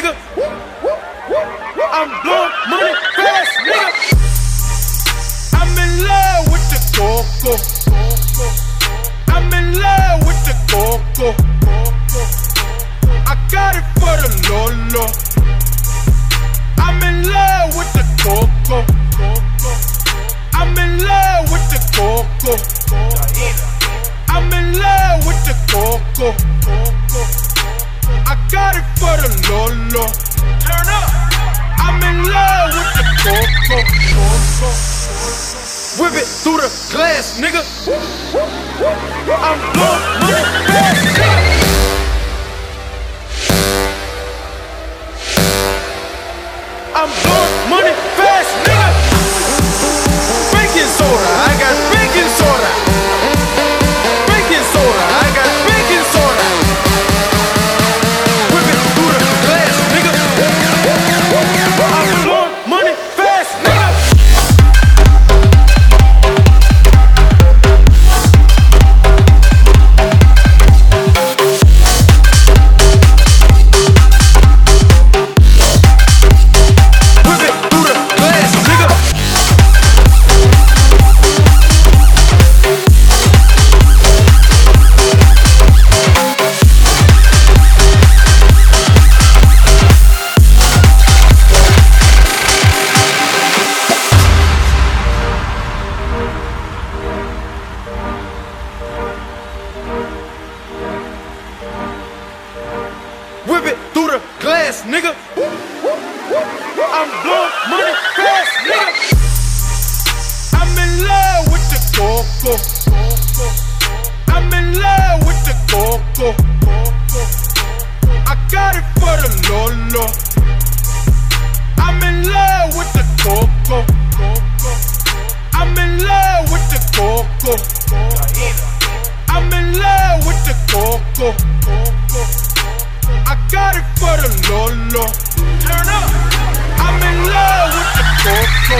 nigga. I'm blowing money fast, nigga. I'm in love with the coco. I'm in love with the coco. I got it for the lolo. I'm in love with the coco. I'm in love with the coco. I'm in love with the coco. I got it for the Lolo. Turn up. I'm in love with the coco. Whip it through the glass, nigga. Glass, nigga. I'm blowing money fast, nigga. I'm in love with the coco. I'm in love with the coco. I got it for the Lolo. I'm in love with the coco. I'm in love with the coco. I'm in love with the coco. I got it for the Lolo. Turn up. I'm in love with the coco.